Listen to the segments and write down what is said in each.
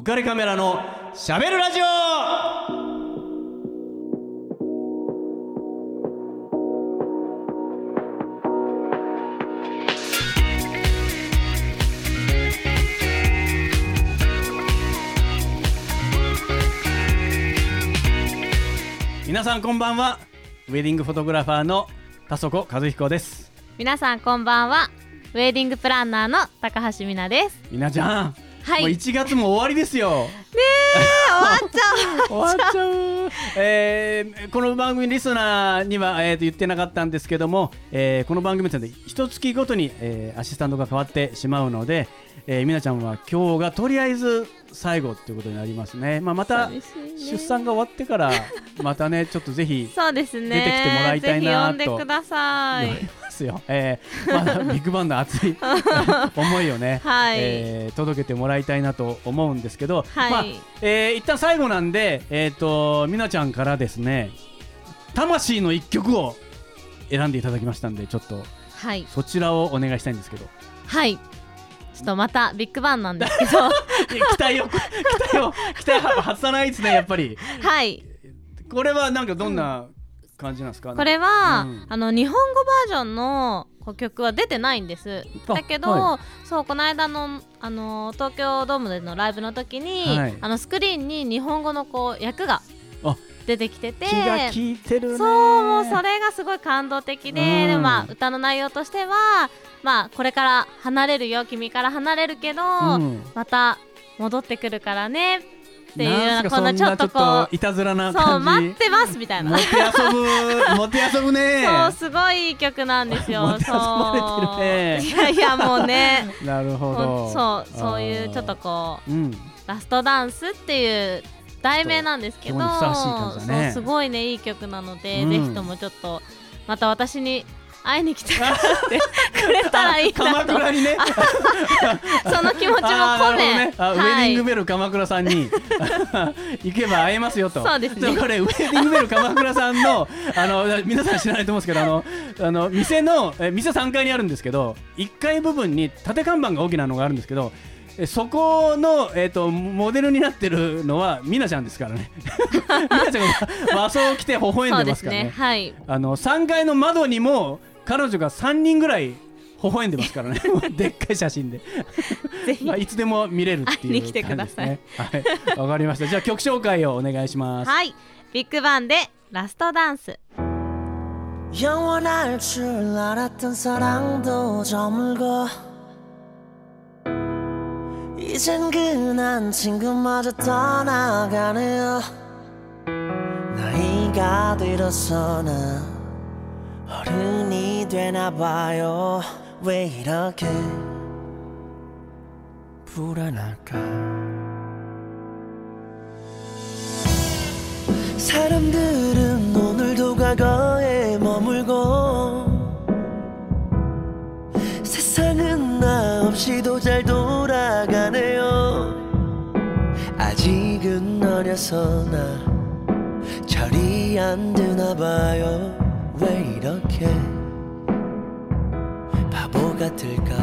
浮かれカメラのしゃべるラジオ。皆さんこんばんは。ウェディングフォトグラファーの田底和彦です。皆さんこんばんは。ウェディングプランナーの高橋美奈です。みなちゃん、はい。もう1月も終わりですよ。終わっちゃう。終わっちゃう、えーこの番組リスナーには、えーと言ってなかったんですけども、えーこの番組ですので一月ごとに、えーアシスタントが変わってしまうので、えー、みなちゃんは今日がとりあえず最後ということになりますね、まあ、またね。出産が終わってからまたねちょっとぜひそうですね。出てきてもらいたいなと。ぜひ呼んでください 思いますよ、えーまだ ビッグバンの熱い 思いをね、はい。えー届けてもらいたいなと思うんですけど、はい。まあえー一旦最後なんで、えー、とみなちゃんからですね魂の一曲を選んでいただきましたんでちょっとはい。そちらをお願いしたいんですけど。はい。ちょっとまたビッグバンなんですけど。期待を期待を期待は外さないですねやっぱり。はい。これはなんかどんな感じなんですか、これは、うん。あの日本語バージョンの曲は出てないんです。あだけど、はそうこの間のあの東京ドームでのライブの時に、はい。あのスクリーンに日本語のこう役があ出てきててそうもうそれがすごい感動的で,、うん。でまあ、歌の内容としては、まあ、これから離れるよ君から離れるけど、うん。また戻ってくるからねっていうようなこんなちょっとこういたずらなそう待ってますみたいな。持て遊ぶ持て遊ぶね。そうすごい曲なんですよ。そう。いやいやもうね。なるほほど。んそうそういうちょっとこう、うん、うラストダンスっていう題名なんですけど、すごいねいい曲なので、うん。ぜひともちょっとまた私に会いに来てくれたらいいな鎌と倉にね。その気持ちも込め、ね。あウェディングベル鎌倉さんに。行けば会えますよと。そうですね。これウェディングベル鎌倉さんのあの皆さん知らないと思うんですけどあのあの店のえ店3階にあるんですけど1階部分に縦看板が大きなのがあるんですけどえそこの、えー、とモデルになってるのはみなちゃんですからね。みなちゃんが和装を着て微笑んででますすからね。ね。はい。あの3階の窓にも彼女が3人ぐらい微笑んでますからねでっかい写真で、ぜひまあ、いつでも見れるっていう会いに来てください感じですねはいわかりましたじゃあ曲紹介をお願いしますはいビッグバンでラストダンス 영원할 줄 알았던 사랑도 저물고 이젠 그난 친구마저 떠나가네요 나이가 들어서 나 어른이 되나봐요. 왜 이렇게 불안할까? 사람들은 오늘도 과거에 머물고 세상은 나 없이도 잘 돌아가네요. 아직은 어려서 나 철이 안 드나 봐요. 왜 이렇게 바보 같을까?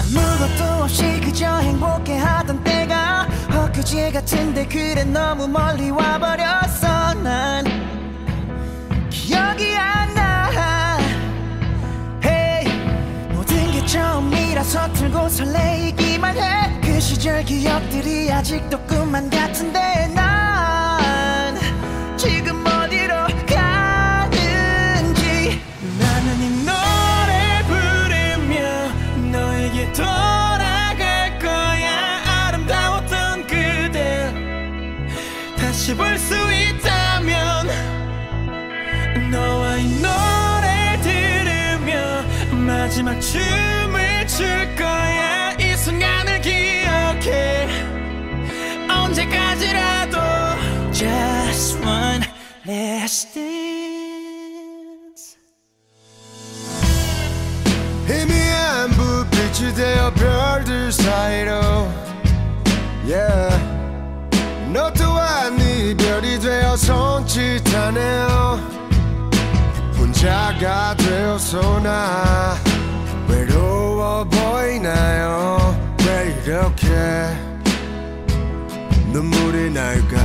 아무것도 없이 그저 행복해 하던 때가 엊그제 같은데 그래 너무 멀리 와버렸어. 난 기억이 안 나. hey, 모든 게 처음이라 서툴고 설레이기만 해. 그 시절 기억들이 아직도 꿈만 같은데 난 다시 볼 수 있다면 너와 이 노래 들으며 마지막 춤을 출 거야. 이 순간을 기억해. 언제까지라도 Just one last dance. 희미한 불빛이 되어 별들 사이로 되어 손짓하네요. 혼자가 되어서 나. 외로워 보이나요? 왜 이렇게 눈물이 날까?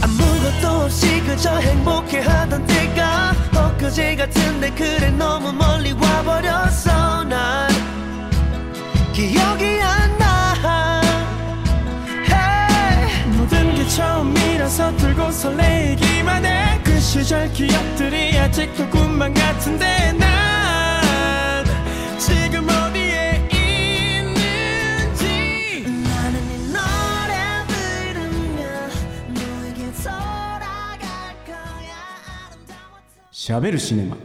아무것도 없이 그저 행복해하던 때가 엊그제 같은데 그래 너무 멀리 와버렸어 난. 기억이 안 설레기만 해 그 시절 기억들이 아직도 꿈만 같은데 난 지금 어디에 있는지 나는 이 노래 들으며 너에게 돌아갈 거야 아름다워 しゃべるシネマ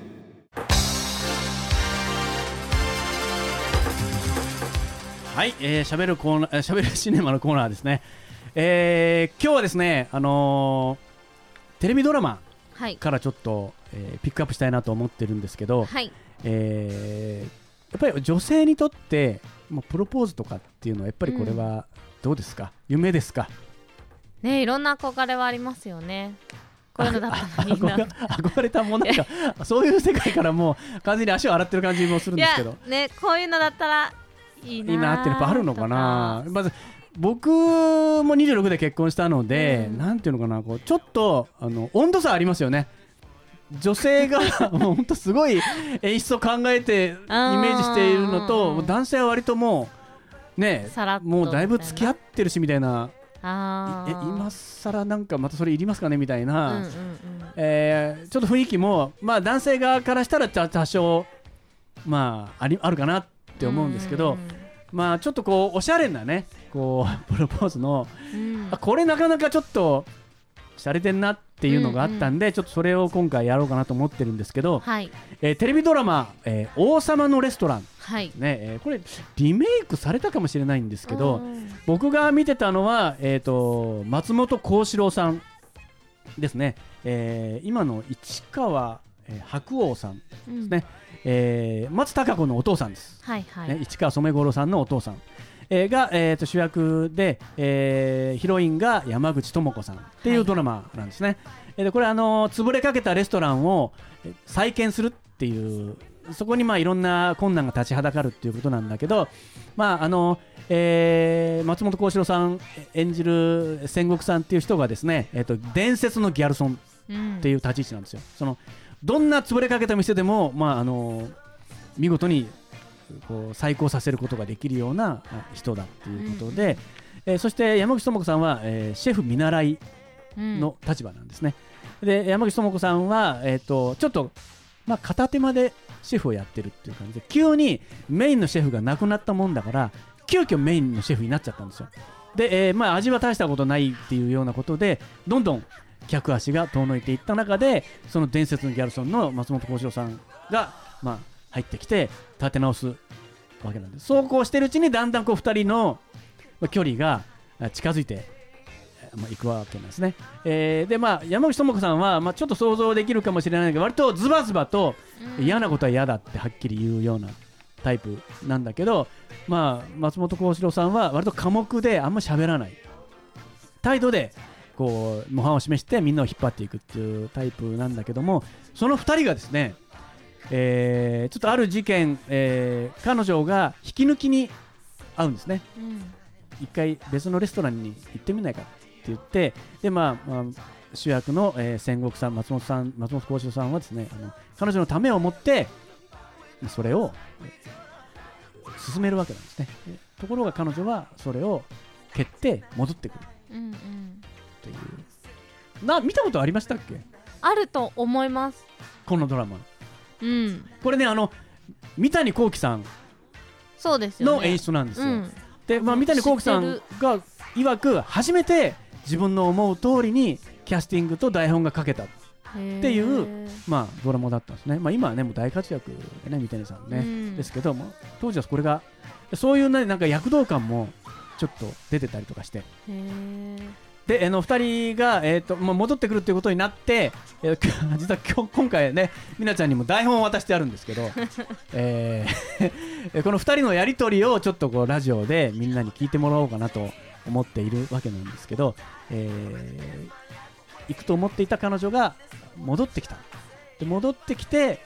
はい、えー、しゃべるコーナー、えーしゃべるシネマのコーナーですね。えー、今日はですね、あのー テレビドラマはい。からちょっと、えーピックアップしたいなと思ってるんですけど、はい。えーやっぱり女性にとって、まあ、プロポーズとかっていうのはやっぱりこれはどうですか、夢ですか？ねいろんな憧れはありますよね。こういうのだったらみんな。憧れたものか そういう世界からもう完全に足を洗ってる感じもするんですけど。ねこういうのだったらいいないいなってやっぱあるのかな？まず僕も26で結婚したので、うん。なんていうのかなこうちょっとあの温度差ありますよね。女性がもう本当すごい演出を考えてイメージしているのと男性は割ともうねもうだいぶ付き合ってるしみたいな。あー。え今更なんかまたそれいりますかねみたいな、うんうんうん。えーちょっと雰囲気も、まあ、男性側からしたら多多少、まあ、ありあるかなって思うんですけど、まあ、ちょっとこうおしゃれなねこう プロポーズのうん。うんあこれなかなかちょっと洒落てんなっていうのがあったんで、ちょっとそれを今回やろうかなと思ってるんですけど、はい。えーテレビドラマ、えー王様のレストラン」はい。ねえーこれリメイクされたかもしれないんですけど、うん。僕が見てたのは、えー、と松本幸四郎さんですね、えー今の市川、えー白鸚さん、うん。ねえー松たか子のお父さんです、はいはい、ね、市川染五郎さんのお父さん、えーが、えー、と主役で、えーヒロインが山口智子さんっていうドラマなんですね、えーでこれ、あのー潰れかけたレストランをえー再建するっていうそこにまあいろんな困難が立ちはだかるっていうことなんだけど、まああのえー松本幸四郎さん演じる戦国さんっていう人がですね、えー、と伝説のギャルソンうんっていう立ち位置なんですよ。そのどんな潰れかけた店でも、まああの見事にこう再興させることができるようなあ人だっていうことで、えーそして山口智子さんは、えーシェフ見習いうんの立場なんですね。で山口智子さんは、えー、とちょっと、まあ、片手間でシェフをやってるっていう感じで急にメインのシェフが亡くなったもんだから急遽メインのシェフになっちゃったんですよ。で、えーまあ、味は大したことないっていうようなことでどんどん客足が遠のいていった中でその伝説のギャルソンの松本幸四郎さんが、まあ、入ってきて立て直すわけなんです。そうこうしてるうちにだんだんこう2人のまあ距離があ近づいていくわけなんですね。えーでまあ山口智子さんは、まあ、ちょっと想像できるかもしれないけど割とズバズバとうん。嫌なことは嫌だってはっきり言うようなタイプなんだけど、まあ、松本幸四郎さんは割と寡黙であんま喋らない。態度でこう模範を示してみんなを引っ張っていくっていうタイプなんだけどもその2人がですね、えーちょっとある事件、えー彼女が引き抜きに会うんですね。うん。一回別のレストランに行ってみないかって言ってで、まあまあ、主役の、えー戦国さん松本さん松本幸四郎さんはですねあの彼女のためを持ってそれを、えー進めるわけなんですね。でところが彼女はそれを蹴って戻ってくる。うんうん。っていう。な見たことありましたっけ？あると思います。このドラマうん。これねあの三谷幸喜さんそうですよね。の演出なんですよ、うん。で、まあ、三谷幸喜さんが曰く初めて自分の思う通りにキャスティングと台本が書けた、っていうまあ、ドラマだったんですね、まあ、今はねもう大活躍でね三谷さんね、うん。ですけども当時はこれがそういうねなんか躍動感もちょっと出てたりとかしてであの2人が、えーとまあ、戻ってくるということになって、えー 実は今日今回ねみなちゃんにも台本を渡してあるんですけど、えー この2人のやり取りをちょっとこうラジオでみんなに聞いてもらおうかなと思っているわけなんですけど、えー行くと思っていた彼女が戻ってきた。で戻ってきて、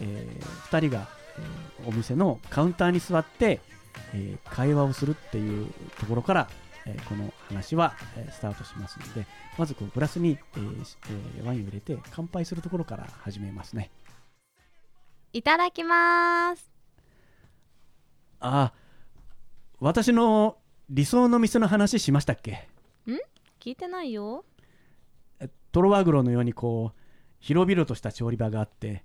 え2人がえーお店のカウンターに座って、えー会話をするっていうところから、えーこの話は、えースタートしますのでまずこうグラスに、えーワインを入れて乾杯するところから始めますね。いただきます。あ私の理想の店の話しましたっけ？聞いてないよ。えトロワグロのようにこう広々とした調理場があって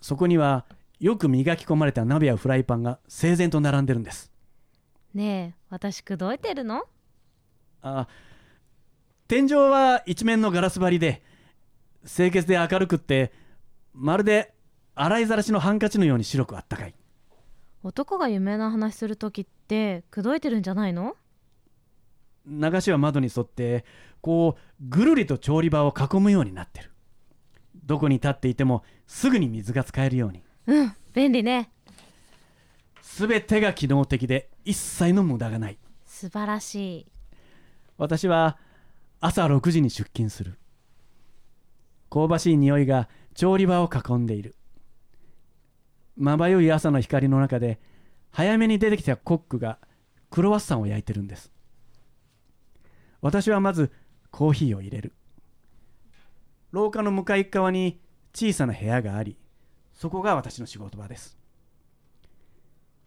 そこにはよく磨き込まれた鍋やフライパンが整然と並んでるんです。ねえ私口説いてるの？あ天井は一面のガラス張りで清潔で明るくってまるで洗いざらしのハンカチのように白くあったかい。男が夢の話する時って口説いてるんじゃないの？流しは窓に沿ってこうぐるりと調理場を囲むようになってる。どこに立っていてもすぐに水が使えるように。うん便利ね。全てが機能的で一切の無駄がない。素晴らしい私は朝6時に出勤する。香ばしい匂いが調理場を囲んでいる。まばゆい朝の光の中で早めに出てきたコックがクロワッサンを焼いてるんです。私はまずコーヒーを入れる。廊下の向かい側に小さな部屋がありそこが私の仕事場です。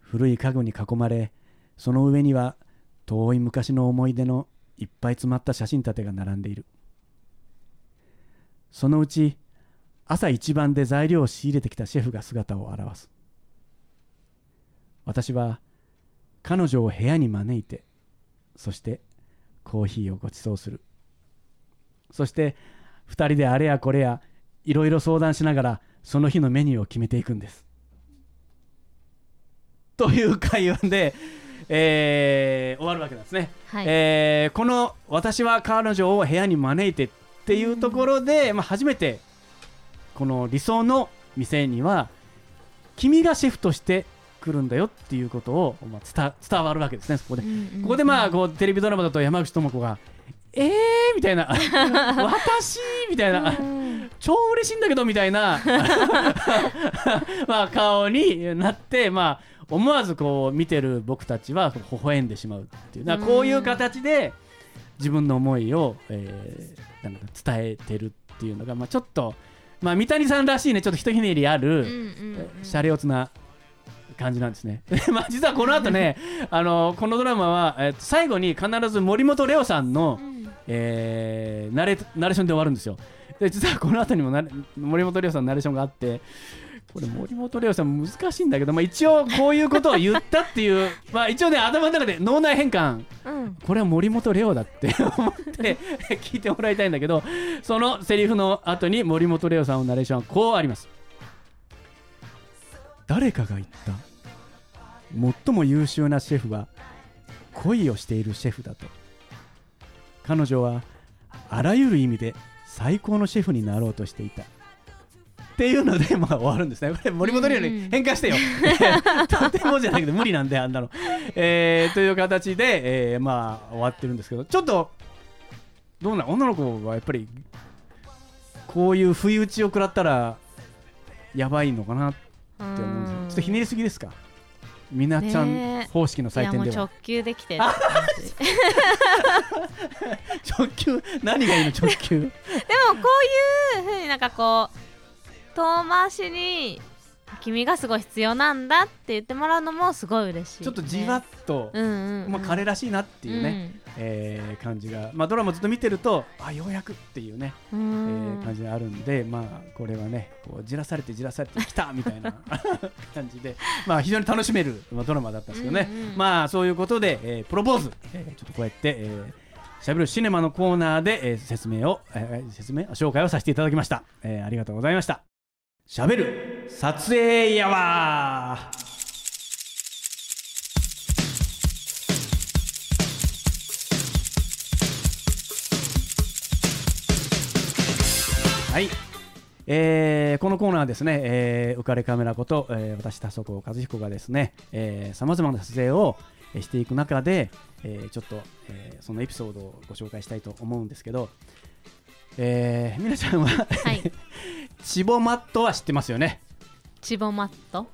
古い家具に囲まれその上には遠い昔の思い出のいっぱい詰まった写真立てが並んでいる。そのうち朝一番で材料を仕入れてきたシェフが姿を現す。私は彼女を部屋に招いてそしてコーヒーをご馳走する。そして二人であれやこれやいろいろ相談しながらその日のメニューを決めていくんです。という会話で、えー終わるわけなんですね、はい、えーこの「私は彼女を部屋に招いて」っていうところで、まあ、初めてこの理想の店には君がシェフとして来るんだよっていうことを、まあ、伝伝わるわけですねそこで、うんうんうん。ここでまあこうテレビドラマだと山口智子が「えー!」みたいな 「私!」みたいな。うん超嬉しいんだけどみたいな。まあ顔になってまあ思わずこう見てる僕たちは微笑んでしまうっていうだからこういう形で自分の思いを、えーなんだ伝えてるっていうのが、まあ、ちょっと、まあ、三谷さんらしいねちょっとひとひねりある、シャレオツな感じなんですね。まあ実はこの後ね あのこのドラマは、えーと最後に必ず森本レオさんの、うんえーナレナレーションで終わるんですよ。で実はこの後にもな森本レオさんのナレーションがあってこれ森本レオさん難しいんだけど、まあ、一応こういうことを言ったっていう まあ一応ね頭の中で脳内変換。うん。これは森本レオだって 思って聞いてもらいたいんだけどそのセリフの後に森本レオさんのナレーションはこうあります。誰かが言った最も優秀なシェフは恋をしているシェフだと。彼女はあらゆる意味で最高のシェフになろうとしていたっていうので、まあ、終わるんですね。これ森本レオに変換してよ。とてもじゃないけど無理なんであんなの。えーという形で、えーまあ終わってるんですけどちょっとどうなん女の子はやっぱりこういう不意打ちを食らったらやばいのかなって思うんですよ。ちょっとひねりすぎですか？みなちゃん方式の採点では。直球できて 直球？何がいいの直球？もこういうふうになんかこう遠回しに君がすごい必要なんだって言ってもらうのもすごい嬉しい、ね、ちょっとじわっと、うんうん、うん、まあ、彼らしいなっていうね、えー感じが、まあ、ドラマずっと見てるとあようやくっていうね、うん、えうんー感じがあるんで、まあ、これはねこうじらされてじらされてきたみたいな 感じで、まあ、非常に楽しめる、まあ、ドラマだったんですけどね、うんうん。まあそういうことで、えープロポーズ、えーちょっとこうやって、えー、しゃべるシネマのコーナーで、えー説明を、えー説明紹介をさせていただきました、えーありがとうございましたしゃべる撮影やわ。はい、えーこのコーナーはですね、えー浮かれカメラこと、えー私田底和彦がですねさまざまな撮影をえーしていく中で、えーちょっと、えーそのエピソードをご紹介したいと思うんですけど、えー、みなちゃんは、はい チボマットは知ってますよね。チボマット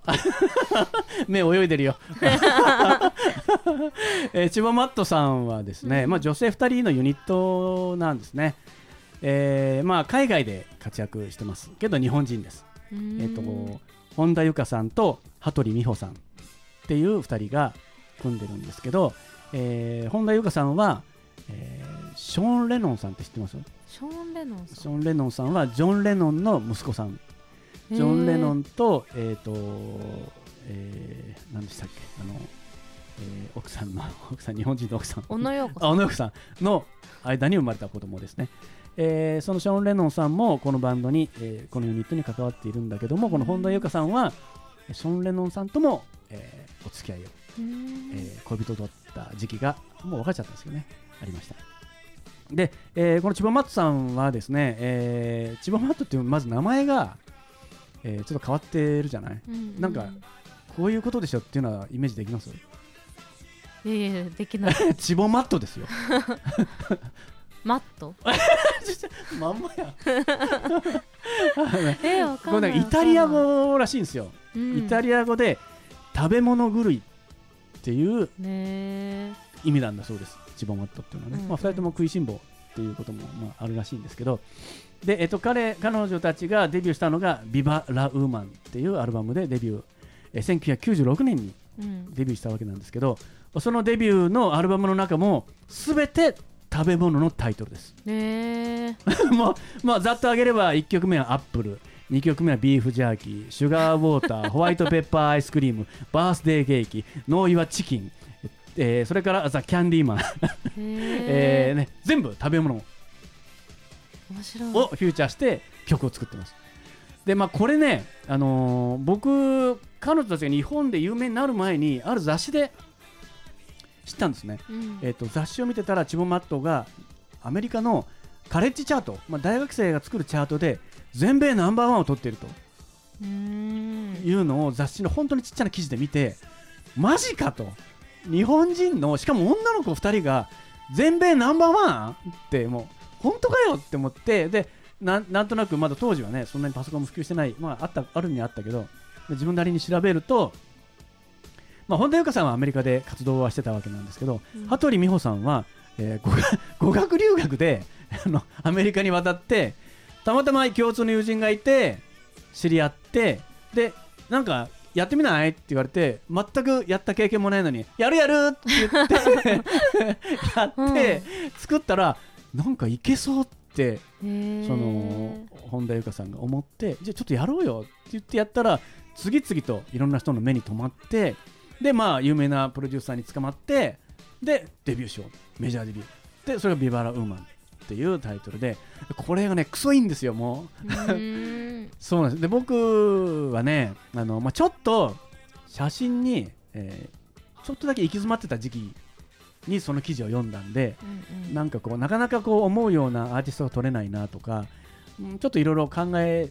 目泳いでるよ、えー千葉マットさんはですね、まあ、女性2人のユニットなんですね、えーまあ、海外で活躍してますけど日本人です、ええー、と本田由香さんと羽鳥美穂さんっていう2人が組んでるんですけど、えー本田由香さんは、えーショーン・レノンさんって知ってます？ショーン・レノンシさョーン・レノンさんはジョン・レノンの息子さん。んジョン・レノンンと、えっ、と、えー、何でしたっけ、あの、えー奥さんの、奥さん、日本人の奥さん、小野洋子さあん小野洋子さんの間に生まれた子供ですね。えーそのショーン・レノンさんもこのバンドに、えーこのユニットに関わっているんだけども、この本田由香さんは、ショーン・レノンさんとも、えーお付き合いを、えー恋人だった時期が、もう別れちゃったんですけどね、ありました。で、えーこの千葉マットさんはですね、えー千葉マットっていうまず名前が、えーちょっと変わってるじゃない？うんなんかこういうことでしょっていうのはイメージできます？いやいやできない。チボマットですよ。マット？まんまや。えわかんないこれなんかイタリア語らしいんですよ、イタリリア語で食べ物狂いっていうね意味なんだそうですチボマットっていうのはね、うんまあ、2人とも食いしん坊っていうこともまああるらしいんですけど。で、えっと、彼彼女たちがデビューしたのが「ビバ・ラ・ウーマン」っていうアルバムでデビュー。えー1996年にうん。デビューしたわけなんですけどそのデビューのアルバムの中も全て食べ物のタイトルです。ね もうまあざっと挙げれば1曲目はアップル。2曲目はビーフジャーキーシュガーウォーターホワイトペッパーアイスクリームバースデーケーキノーイワチキン、えーそれからザ・キャンディーマン、えー。えね、全部食べ物。をフューチャーして曲を作ってます。でまあこれね、あのー僕彼女たちが日本で有名になる前にある雑誌で知ったんですね。うん。えー、と雑誌を見てたらチボマットがアメリカのカレッジチャート、まあ、大学生が作るチャートで全米ナンバーワンを取っていると。うーん。いうのを雑誌の本当にちっちゃな記事で見てマジかと日本人のしかも女の子2人が全米ナンバーワンってもう本当かよって思ってでなんなんとなくまだ当時はねそんなにパソコンも普及してない、まあ、あったあるにはあったけどで自分なりに調べると、まあ、本田由香さんはアメリカで活動はしてたわけなんですけど、うん。羽鳥美穂さんは、えー語学語学留学であのアメリカに渡ってたまたま共通の友人がいて知り合ってでなんかやってみない？って言われて全くやった経験もないのにやるやるって言って やって、作ったらなんかいけそうってその本田由香さんが思ってじゃあちょっとやろうよって言ってやったら次々といろんな人の目に留まってでまあ有名なプロデューサーに捕まってでデビューしようメジャーデビュー。でそれが「ビバラウーマン」っていうタイトルでこれがねクソいいんですよもうそうなんです。で僕はねあの、まあ、ちょっと写真に、えーちょっとだけ行き詰まってた時期にその記事を読んだんでうんうん。なんかこうなかなかこう思うようなアーティストが取れないなとか、うんちょっといろいろ考え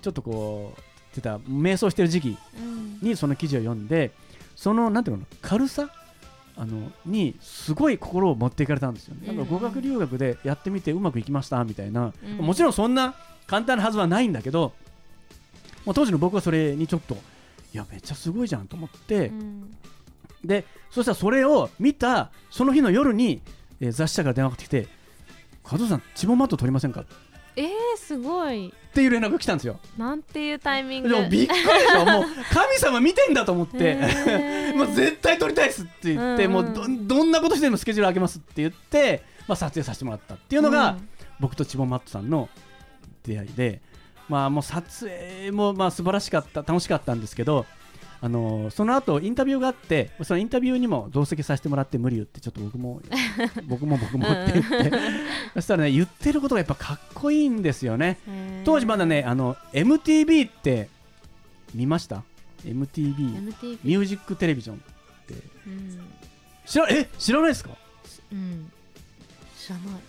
ちょっとこうてた瞑想してる時期うん。にその記事を読んでそのなんていうの軽さ？あのにすごい心を持っていかれたんですよね。なんか語学留学でやってみてうまくいきましたみたいな、うん。もちろんそんな簡単なはずはないんだけど、もう当時の僕はそれにちょっといやめっちゃすごいじゃんと思って、うん。でそしたらそれを見たその日の夜に、えー雑誌社から電話がかかってきて「加藤さんチボマット取りませんか?」っえー、すごい。ていう連絡が来たんですよ。なんていうタイミング。でもびっくりでしょ もう神様見てんだと思って。もう 絶対撮りたいですって言って、うんもうどどんなことしてもスケジュール開けますって言って、まあ、撮影させてもらったっていうのが、うん。僕とチボマットさんの出会いで、まあ、もう撮影もまあ素晴らしかった楽しかったんですけど、あのーその後インタビューがあってそのインタビューにも同席させてもらって無理言ってちょっと僕も 僕も僕もって言って、そしたらね言ってることがやっぱかっこいいんですよね。当時まだねあの MTV って見ました？MTV MTV ミュージックテレビジョンって。うん。知らえ？知らないですか？うん。知らない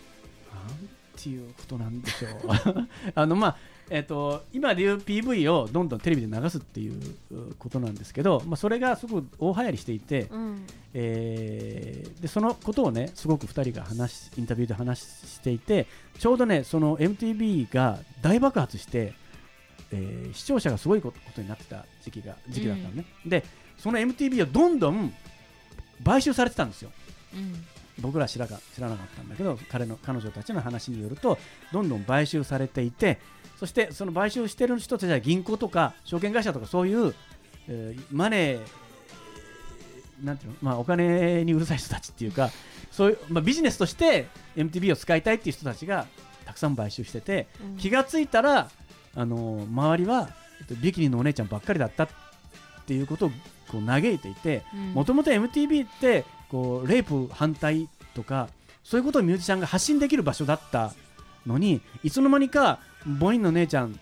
なんていうことなんでしょう。あのまあえっと今でいう PV をどんどんテレビで流すっていううことなんですけど、まあ、それがすごく大流行りしていて、うん。えーでそのことをねすごく2人が話しインタビューで話していてちょうどねその MTV が大爆発してえー視聴者がすごいことになってた時期が時期だったのね、でその MTV はどんどん買収されてたんですよ。うん僕ら知らか知らなかったんだけど彼の彼女たちの話によるとどんどん買収されていてそしてその買収してる人たちは銀行とか証券会社とかそういう、えーマネーなんていうの、まあ、お金にうるさい人たちっていうかそういう、まあ、ビジネスとして MTV を使いたいっていう人たちがたくさん買収してて、うん。気がついたらあの周りはえっとビキニのお姉ちゃんばっかりだったっていうことをこう嘆いていてうん。もともと MTV ってこうレイプ反対とかそういうことをミュージシャンが発信できる場所だったのにいつの間にかボニーの姉ちゃん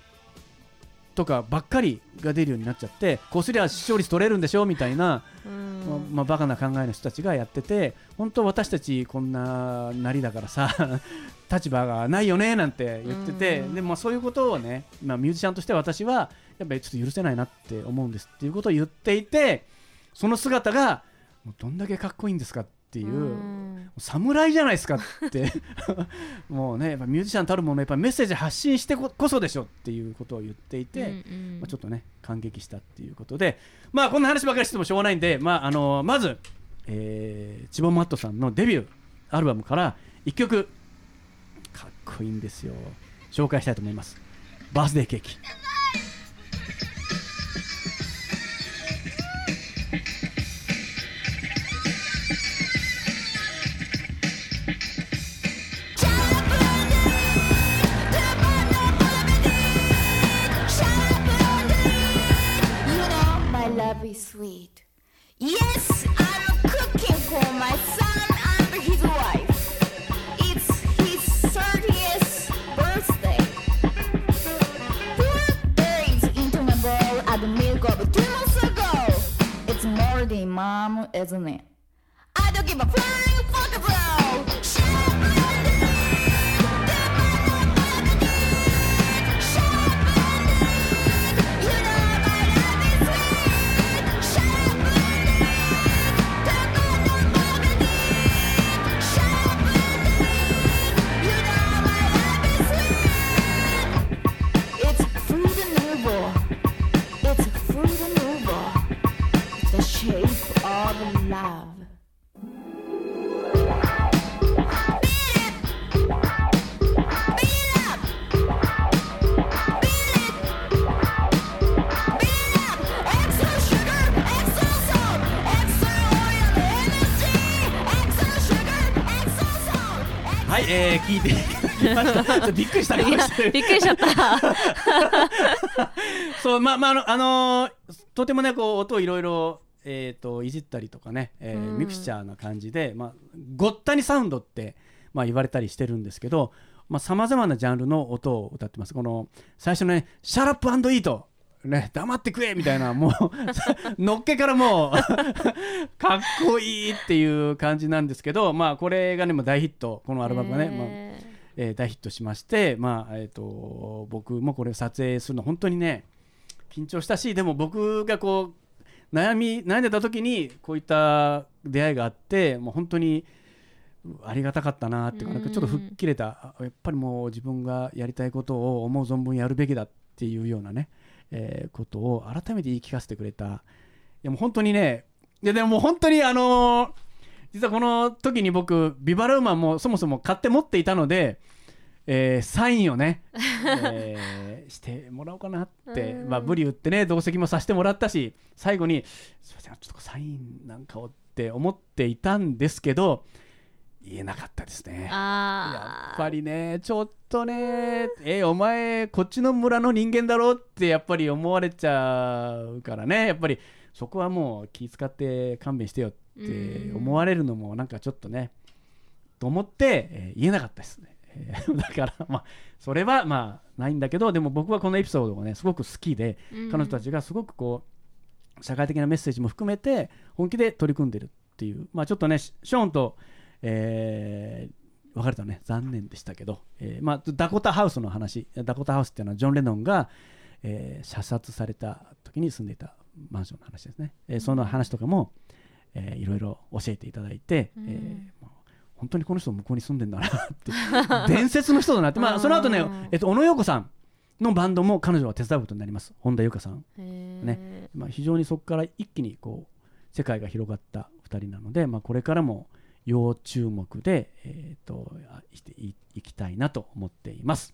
とかばっかりが出るようになっちゃってこうすりゃ視聴率取れるんでしょみたいな、うん。まあまあ、バカな考えの人たちがやってて本当私たちこんななりだからさ 立場がないよねなんて言ってて、うん。でもそういうことをね、まあ、ミュージシャンとして私はやっぱりちょっと許せないなって思うんですっていうことを言っていてその姿がもうどんだけかっこいいんですかっていう。うん。侍じゃないですかって。もうねやっぱミュージシャンたるものやっぱメッセージ発信してここそでしょっていうことを言っていて、うんうん。まあ、ちょっとね感激したっていうことで。まあこんな話ばかりしてもしょうがないんで、まあ、あのまず、えー、チボマットさんのデビューアルバムから1曲かっこいいんですよ。紹介したいと思います。バースデーケーキ isn't it? I don't give a fuck はい、えー、聞いていただきました。っとびっくりした。びっくりしちゃった。そうまあまああの、あのーとてもねこう音をいろいろえー、といじったりとかね、えーうん。ミクスチャーな感じで、まあ、ごったにサウンドって、まあ、言われたりしてるんですけどさまざ、まなジャンルの音を歌ってます。この最初のね「シャラップイート」ね、黙って食えみたいなもう のっけからもう かっこいいっていう感じなんですけどまあこれがねもう大ヒットこのアルバムがね、まあへえー大ヒットしまして、まあえー、と僕もこれを撮影するの本当にね緊張したしでも僕がこう悩み悩んでた時にこういった出会いがあってもう本当にうありがたかったなっていうかなんかちょっと吹っ切れたあやっぱりもう自分がやりたいことを思う存分やるべきだっていうようなね、えーことを改めて言い聞かせてくれた。いやもう本当にねいやでももう本当にあのー実はこの時に僕ビバラウマンもそもそも買って持っていたので、えーサインをね、えーしてもらおうかなって、うん。まあ、ブリューってね同席もさせてもらったし最後に「すいませんちょっとサインなんかを」って思っていたんですけど言えなかったですね。やあっぱりねちょっとねえお前こっちの村の人間だろってやっぱり思われちゃうからねやっぱりそこはもう気遣って勘弁してよって思われるのもなんかちょっとねと思って、えー言えなかったですね。え ーだからまあそれはまあないんだけどでも僕はこのエピソードがねすごく好きでうん彼女たちがすごくこう社会的なメッセージも含めて本気で取り組んでるっていうまあちょっとねシショーンと、えー別れたのね残念でしたけど、えーまあ、ダコタハウスの話ダコタハウスっていうのはジョン・レノンが、えー射殺された時に住んでいたマンションの話ですね、えーその話とかも、えーいろいろ教えていただいて、うん。えーまあ本当にこの人向こうに住んでんだなって 伝説の人だなって、まあ、その後ねうん、えっと、小野洋子さんのバンドも彼女は手伝うことになります。本田由香さん、ねね。まあ、非常にそこから一気にこう世界が広がった2人なので、まあ、これからも要注目で、えー、といいきたいなと思っています。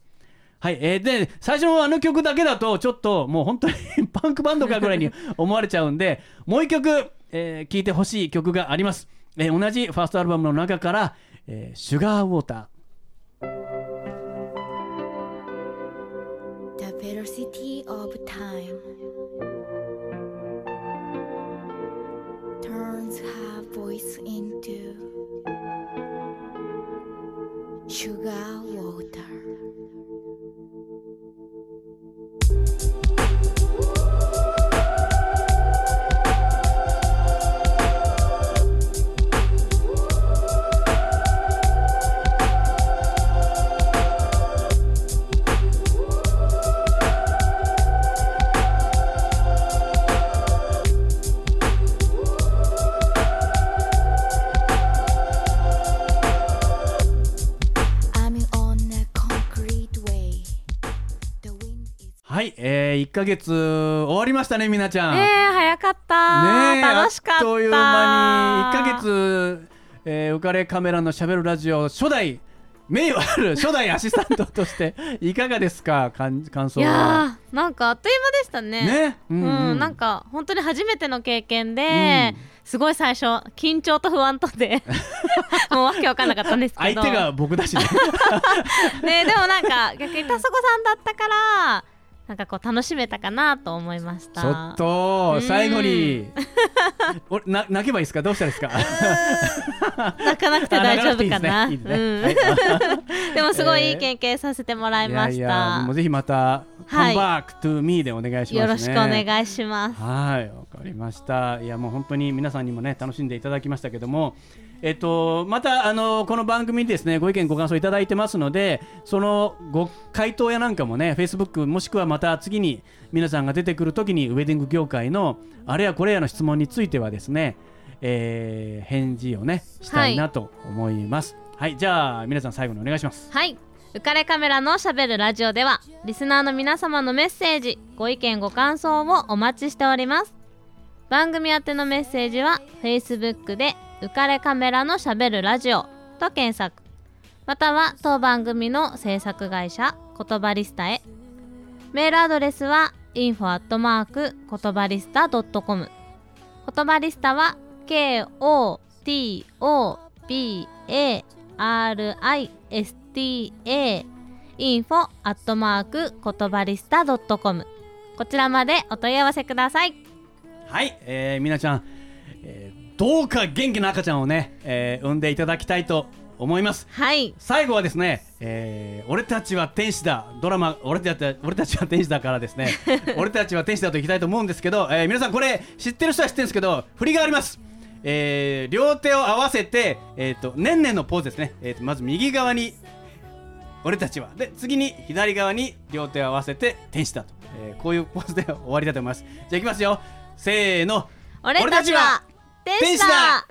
はい、えーで最初のあの曲だけだとちょっともう本当に パンクバンドかぐらいに思われちゃうんでもう一曲、えー聴いてほしい曲があります、えー同じファーストアルバムの中から「えーシュガーウォーター」The velocity of time turns her voice into sugar ヶ月終わりましたねみなちゃん。ねえ早かった、ねえ楽しかった。あっという間に1ヶ月、えー、浮かれカメラのしゃべるラジオ初代名誉ある初代アシスタントとしていかがですか？感感想いは。やーなんかあっという間でしたね。ね、ううんん。うんなんか本当に初めての経験で、すごい最初緊張と不安とで もうわけわかんなかったんですけど。相手が僕だしね。ねでもなんか逆に田底さんだったからなんかこう楽しめたかなと思いました。ちょっとうん。最後に。俺な泣けばいいですか？どうしたらいいですか？泣かなくて大丈夫かな？でもすごいいい経験させてもらいました、いやいやもうぜひまた「はい。Come back to me」でお願いしますね。よろしくお願いします。はい、わかりました。いや、もう本当に皆さんにもね、楽しんでいただきましたけども。えっと、また、あの、この番組にですね、ご意見、ご感想いただいてますので。そのご回答やなんかもね、フェイスブックもしくはまた次に。皆さんが出てくるときに、ウェディング業界の。あれやこれやの質問についてはですね。えー返事をね、したいなと思います。はい、じゃあ、皆さん最後にお願いします。はい浮かれカメラのしゃべるラジオではリスナーの皆様のメッセージご意見ご感想をお待ちしております番組宛てのメッセージは Facebook で浮かれカメラのしゃべるラジオ。と検索。または当番組の制作会社言葉リスタへ。メールアドレスは info 言葉リスタ .com 言葉リスタは KOTOBARISTA info アットマーク言葉リスタ .com こちらまでお問い合わせください。はい、えー、みなちゃん、えーどうか元気な赤ちゃんをね、えー産んでいただきたいと思います。はい。最後はですね、えー俺たちは天使だ。ドラマ俺たちは俺たちは天使だからですね。俺たちは天使だといきたいと思うんですけど、えー皆さんこれ知ってる人は知ってるんですけど振りがあります、えー両手を合わせてえっ、とねんねんのポーズですね、えーとまず右側に俺たちは。で次に左側に両手を合わせて天使だと、えーこういうポーズで終わりだと思います。じゃあいきますよ。せーの。俺たちは天使だ